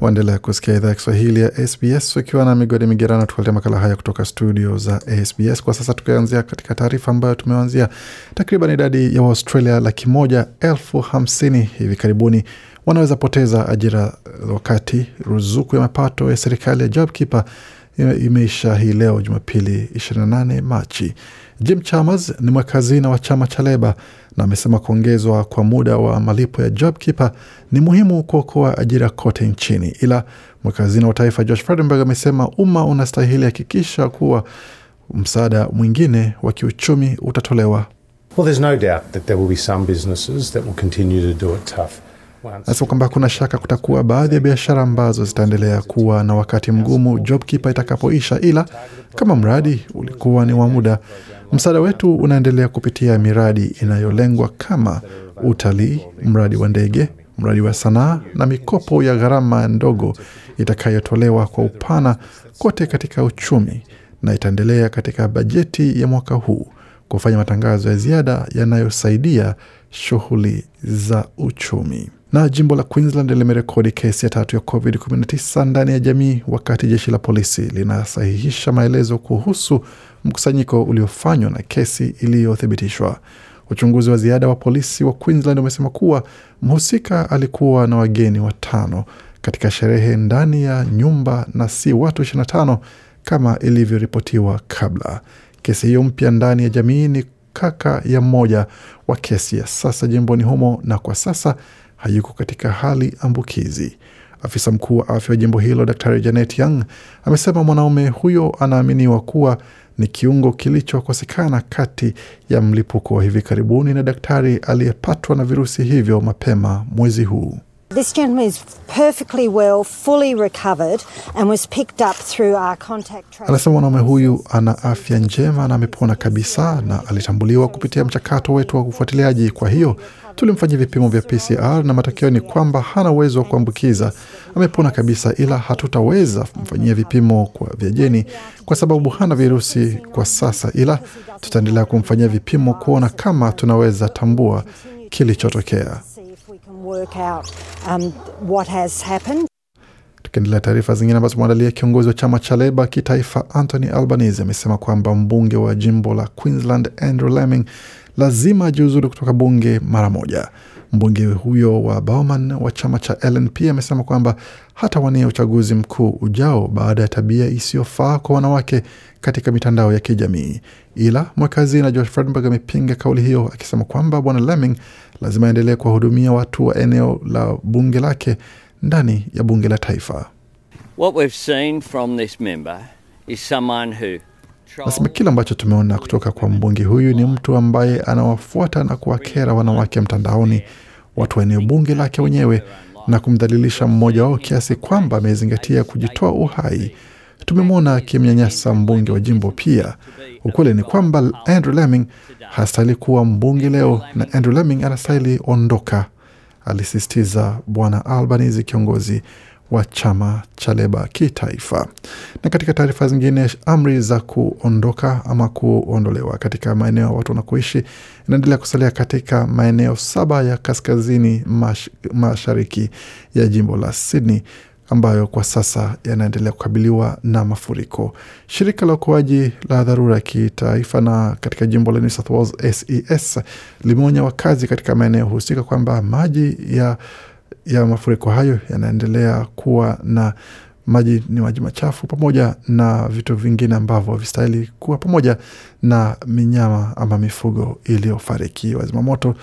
Waendelea kusikia idhaa ya Kiswahili ya SBS ukiwa na migodi migerano, tukuletea makala haya kutoka studio za SBS. Kwa sasa tukianzia katika taarifa ambayo tumeanzia, takriban idadi ya Waustralia laki moja elfu hamsini hivi karibuni wanaweza poteza ajira wakati ruzuku ya mapato ya serikali ya JobKeeper imeisha hii leo Jumapili 28 Machi. Jim Chalmers ni mwakazina wa chama cha Leba na amesema kuongezwa kwa muda wa malipo ya JobKeeper ni muhimu kuokoa ajira kote nchini, ila mwakazina wa taifa Josh Frydenberg amesema umma unastahili hakikisha kuwa msaada mwingine wa kiuchumi utatolewa. Well, there's no doubt that there will be some businesses that will continue to do it tough. Anasema kwamba hakuna shaka kutakuwa baadhi ya biashara ambazo zitaendelea kuwa na wakati mgumu JobKeeper itakapoisha, ila kama mradi ulikuwa ni wa muda, msaada wetu unaendelea kupitia miradi inayolengwa kama utalii, mradi wa ndege, mradi wa sanaa na mikopo ya gharama ndogo itakayotolewa kwa upana kote katika uchumi, na itaendelea katika bajeti ya mwaka huu kufanya matangazo ya ziada yanayosaidia shughuli za uchumi. Na jimbo la Queensland limerekodi kesi ya tatu ya COVID-19 ndani ya jamii, wakati jeshi la polisi linasahihisha maelezo kuhusu mkusanyiko uliofanywa na kesi iliyothibitishwa. Uchunguzi wa ziada wa polisi wa Queensland umesema kuwa mhusika alikuwa na wageni watano katika sherehe ndani ya nyumba na si watu 25 kama ilivyoripotiwa kabla. Kesi hiyo mpya ndani ya jamii ni kaka ya mmoja wa kesi ya sasa jimboni humo, na kwa sasa hayuko katika hali ambukizi. Afisa mkuu wa afya wa jimbo hilo Daktari Janet Young amesema mwanaume huyo anaaminiwa kuwa ni kiungo kilichokosekana kati ya mlipuko wa hivi karibuni na daktari aliyepatwa na virusi hivyo mapema mwezi huu. This gentleman is perfectly well, fully recovered and was picked up through our contact tracing. Anasema mwanaume huyu ana afya njema na amepona kabisa na alitambuliwa kupitia mchakato wetu wa ufuatiliaji. Kwa hiyo tulimfanyia vipimo vya PCR na matokeo ni kwamba hana uwezo wa kuambukiza, amepona kabisa, ila hatutaweza kumfanyia vipimo kwa vya jeni kwa sababu hana virusi kwa sasa, ila tutaendelea kumfanyia vipimo kuona kama tunaweza tambua kilichotokea. Work out um, what has happened. Tukiendelea taarifa zingine ambazo tumeandalia, kiongozi wa chama cha Leba kitaifa Anthony Albanese amesema kwamba mbunge wa jimbo la Queensland Andrew Lemming lazima ajiuzulu kutoka bunge mara moja. Mbunge huyo wa Bauman wa chama cha LNP amesema kwamba hatawania uchaguzi mkuu ujao baada ya tabia isiyofaa kwa wanawake katika mitandao ya kijamii. Ila mwakazi na Josh Frydenberg amepinga kauli hiyo akisema kwamba bwana Lemming lazima aendelee kuwahudumia watu wa eneo la bunge lake ndani ya bunge la taifa. What we've seen from this member is someone who Nasema kile ambacho tumeona kutoka kwa mbunge huyu ni mtu ambaye anawafuata na kuwakera wanawake mtandaoni, watu wa eneo bunge lake wenyewe, na kumdhalilisha mmoja wao kiasi kwamba amezingatia kujitoa uhai. Tumemwona akimnyanyasa mbunge wa jimbo pia. Ukweli ni kwamba Andrew Laming hastahili kuwa mbunge leo, na Andrew Laming anastahili ondoka, alisisitiza Bwana Albanese, kiongozi wa chama cha Leba kitaifa. Na katika taarifa zingine, amri za kuondoka ama kuondolewa katika maeneo watu wanakoishi inaendelea kusalia katika maeneo saba ya kaskazini mash, mashariki ya jimbo la Sydney ambayo kwa sasa yanaendelea kukabiliwa na mafuriko. Shirika la uokoaji la dharura ya kitaifa na katika jimbo la New South Wales SES limeonya wakazi katika maeneo husika kwamba maji ya ya mafuriko hayo yanaendelea kuwa na maji ni maji machafu pamoja na vitu vingine ambavyo havistahili kuwa pamoja na minyama ama mifugo iliyofariki. Wazimamoto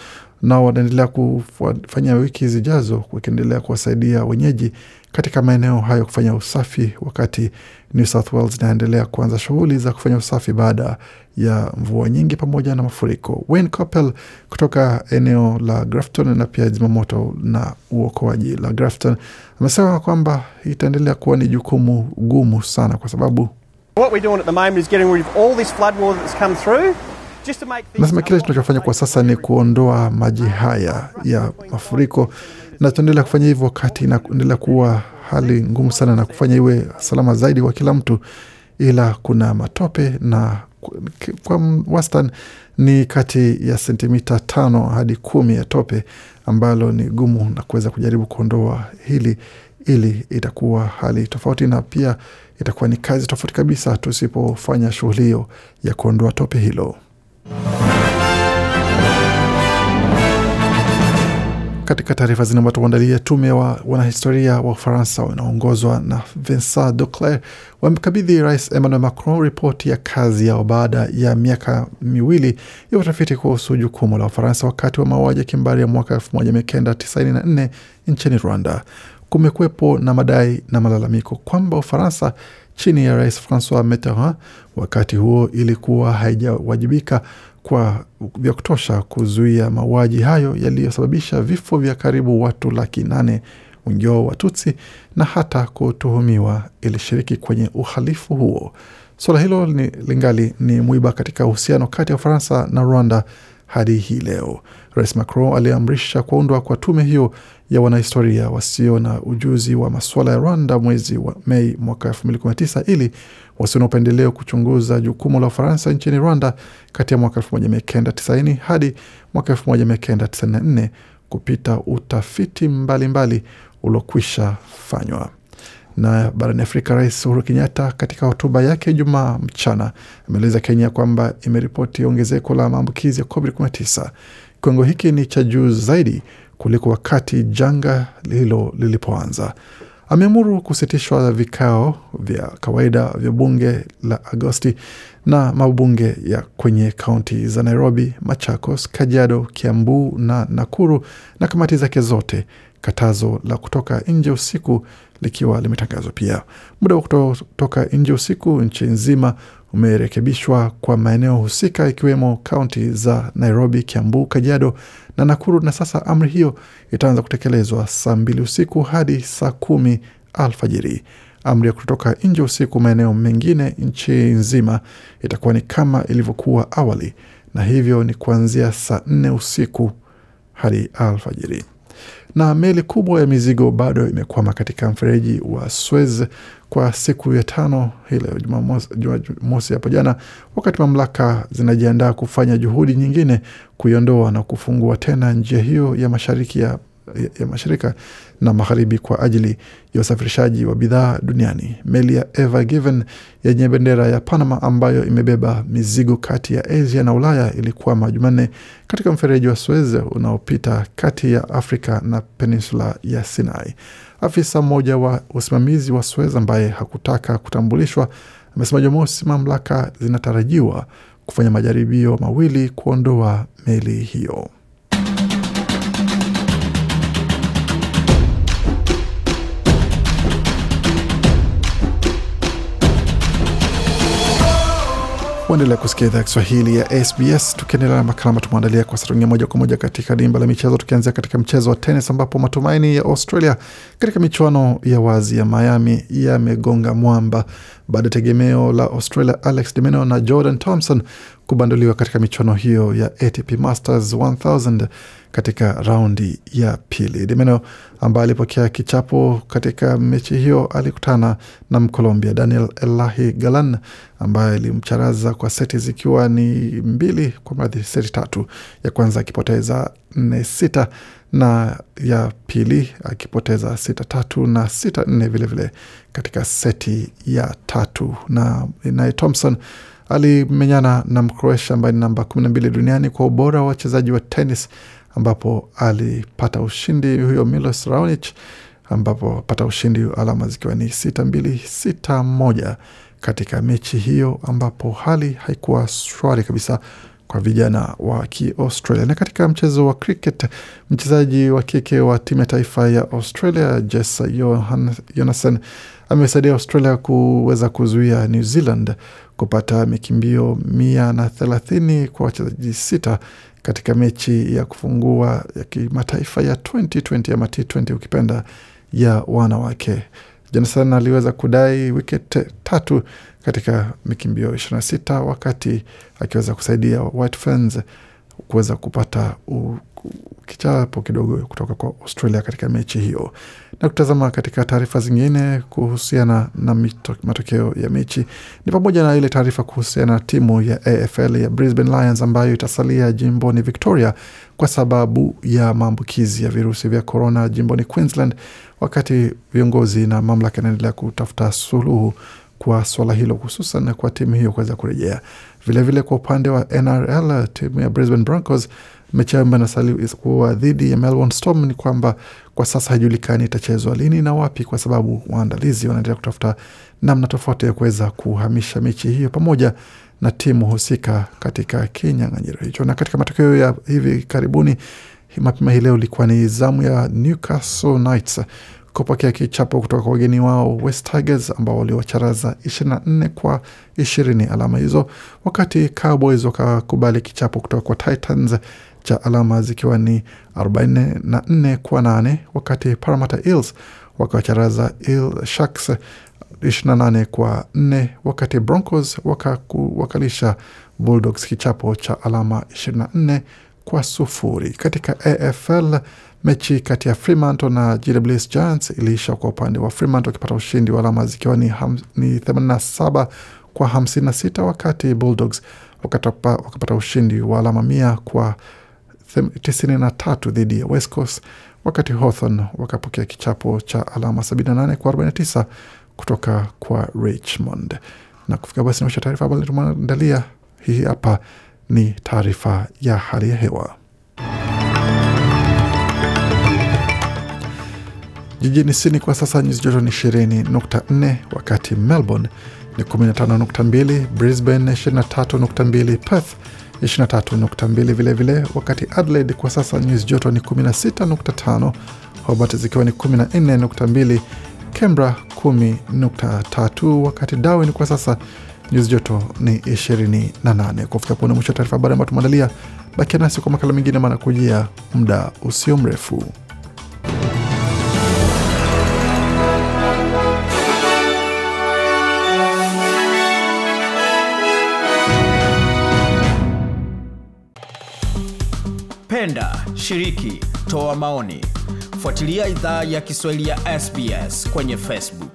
nao wanaendelea kufanya wiki zijazo wakiendelea kuwasaidia wenyeji katika maeneo hayo kufanya usafi, wakati New South Wales inaendelea kuanza shughuli za kufanya usafi baada ya mvua nyingi pamoja na mafuriko. Wayne Coppell kutoka eneo la Grafton na pia zimamoto na uokoaji la Grafton amesema kwamba itaendelea kuwa ni jukumu gumu sana kwa sababu What we're doing at the moment is getting rid of all this flood water that's come through Nasema kile tunachofanya kwa sasa ni kuondoa maji haya ya mafuriko, na tunaendelea kufanya hivyo wakati inaendelea kuwa hali ngumu sana na kufanya iwe salama zaidi kwa kila mtu, ila kuna matope na kwa wastani ni kati ya sentimita tano hadi kumi ya tope ambalo ni gumu na kuweza kujaribu kuondoa hili ili itakuwa hali tofauti na pia itakuwa ni kazi tofauti kabisa tusipofanya shughuli hiyo ya kuondoa tope hilo. Katika taarifa tumeandalia, tume wa wanahistoria wa Ufaransa wanaongozwa na Vincent Duclerc wamekabidhi Rais Emmanuel Macron ripoti ya kazi yao baada ya miaka miwili ya utafiti kuhusu jukumu la Ufaransa wakati wa mauaji ya kimbari ya mwaka 1994 nchini Rwanda. Kumekuwepo na madai na malalamiko kwamba Ufaransa chini ya Rais Francois Mitterrand wakati huo ilikuwa haijawajibika kwa vya kutosha kuzuia mauaji hayo yaliyosababisha vifo vya karibu watu laki nane wengi wao Watutsi na hata kutuhumiwa ilishiriki kwenye uhalifu huo. Suala hilo ni, lingali ni mwiba katika uhusiano kati ya Ufaransa na Rwanda hadi hii leo. Rais Macron aliamrisha kuundwa kwa tume hiyo ya wanahistoria wasio na ujuzi wa masuala ya Rwanda mwezi wa Mei mwaka 2019 ili wasio na upendeleo kuchunguza jukumu la Ufaransa nchini Rwanda kati ya mwaka 1990 hadi mwaka 1994 kupita utafiti mbalimbali uliokwisha fanywa. Na barani Afrika, Rais Uhuru Kenyatta katika hotuba yake Jumaa mchana ameeleza Kenya kwamba imeripoti ongezeko la maambukizi ya COVID-19. Kiwango hiki ni cha juu zaidi kuliko wakati janga hilo lilipoanza. Ameamuru kusitishwa vikao vya kawaida vya bunge la Agosti na mabunge ya kwenye kaunti za Nairobi, Machakos, Kajiado, Kiambu na Nakuru na kamati zake zote, katazo la kutoka nje usiku likiwa limetangazwa pia. Muda wa kutoka nje usiku nchi nzima umerekebishwa kwa maeneo husika ikiwemo kaunti za Nairobi, Kiambu, Kajiado na Nakuru, na sasa amri hiyo itaanza kutekelezwa saa mbili usiku hadi saa kumi alfajiri. Amri ya kutotoka nje usiku maeneo mengine nchi nzima itakuwa ni kama ilivyokuwa awali, na hivyo ni kuanzia saa nne usiku hadi alfajiri na meli kubwa ya mizigo bado imekwama katika mfereji wa Suez kwa siku ya tano hii leo Jumamosi hapo jana, wakati mamlaka zinajiandaa kufanya juhudi nyingine kuiondoa na kufungua tena njia hiyo ya mashariki ya ya mashirika na magharibi kwa ajili ya usafirishaji wa bidhaa duniani. Meli ya Ever Given yenye bendera ya Panama ambayo imebeba mizigo kati ya Asia na Ulaya ilikwama Jumanne katika mfereji wa Suez unaopita kati ya Afrika na peninsula ya Sinai. Afisa mmoja wa usimamizi wa Suez ambaye hakutaka kutambulishwa amesema Jumamosi mamlaka zinatarajiwa kufanya majaribio mawili kuondoa meli hiyo. Waendelea kusikia idhaa Kiswahili ya SBS, tukiendelea na makala ambayo tumeandalia kwa sasa. Moja kwa moja katika dimba la michezo, tukianzia katika mchezo wa tenis ambapo matumaini ya Australia katika michuano ya wazi ya Miami yamegonga mwamba baada ya tegemeo la Australia Alex de Minaur na Jordan Thompson kubanduliwa katika michuano hiyo ya ATP Masters 1000 katika raundi ya pili. De Minaur ambaye alipokea kichapo katika mechi hiyo alikutana na Mkolombia Daniel Elahi Galan ambaye alimcharaza kwa seti zikiwa ni mbili kwa mradhi, seti tatu, ya kwanza akipoteza nne sita na ya pili akipoteza sita tatu na sita nne vilevile katika seti ya tatu. Na naye Thompson alimenyana na Mkroatia ambaye ni namba kumi na mbili duniani kwa ubora wa wachezaji wa tenis ambapo alipata ushindi huyo Milos Raonic, ambapo pata ushindi alama zikiwa ni sita mbili sita moja katika mechi hiyo, ambapo hali haikuwa shwari kabisa kwa vijana wa Kiaustralia. Na katika mchezo wa cricket, mchezaji wa kike wa timu ya taifa ya Australia Jess Jonassen amesaidia Australia kuweza kuzuia New Zealand kupata mikimbio mia na thelathini kwa wachezaji sita katika mechi ya kufungua ya kimataifa ya 2020 ama T20 ukipenda ya wanawake. Jonathan aliweza kudai wiket tatu katika mikimbio 26 wakati akiweza kusaidia White Ferns kuweza kupata kichapo kidogo kutoka kwa Australia katika mechi hiyo. Na kutazama katika taarifa zingine kuhusiana na mito, matokeo ya mechi ni pamoja na ile taarifa kuhusiana na timu ya AFL ya Brisbane Lions ambayo itasalia jimboni Victoria kwa sababu ya maambukizi ya virusi vya korona jimboni Queensland, wakati viongozi na mamlaka inaendelea kutafuta suluhu kwa swala hilo hususan kwa timu hiyo kuweza kurejea. Vilevile kwa upande wa NRL, timu ya Brisbane Broncos mechi yao ambayo inasalia dhidi ya Melbourne Storm ni kwamba kwa sasa haijulikani itachezwa lini na wapi, kwa sababu waandalizi wanaendelea kutafuta namna tofauti ya kuweza kuhamisha mechi hiyo pamoja na timu husika katika kinyang'anyiro hicho. Na katika matokeo ya hivi karibuni, mapema hii leo ilikuwa ni zamu ya Newcastle Knights kupokea kichapo kutoka kwa wageni wao West Tigers ambao waliwacharaza 24 kwa 20 alama hizo, wakati Cowboys wakakubali kichapo kutoka kwa Titans cha alama zikiwa ni 44 kwa 8, wakati Parramatta Eels wakawacharaza Eel Sharks 28 kwa 4, wakati Broncos wakawakalisha Bulldogs kichapo cha alama 24 kwa sufuri. Katika AFL mechi kati ya Fremantle na GWS Giants iliisha kwa upande wa Fremantle wakipata ushindi wa alama zikiwa ni, ni 87 kwa 56, wakati Bulldogs wakatapa, wakapata ushindi wa alama mia kwa 93 dhidi ya West Coast, wakati Hawthorn wakapokea kichapo cha alama 78 kwa 49 kutoka kwa Richmond. Na kufika basi naisha taarifa ambayo tumeandalia. Hii hapa ni taarifa ya hali ya hewa. Jijini Sydney kwa sasa nyuzi joto ni 20.4, wakati Melbourne ni 15.2, Brisbane 23.2, Perth 23.2 vilevile, wakati Adelaide kwa sasa nyuzi joto ni 16.5, Hobart zikiwa ni 14.2, Canberra 10.3, wakati Darwin kwa sasa nyuzi joto ni 28. Kufika pone mwisho taarifa habari ambayo tumeandalia. Bakia nasi kwa makala mengine manakujia muda usio mrefu. Penda, shiriki, toa maoni, fuatilia idhaa ya Kiswahili ya SBS kwenye Facebook.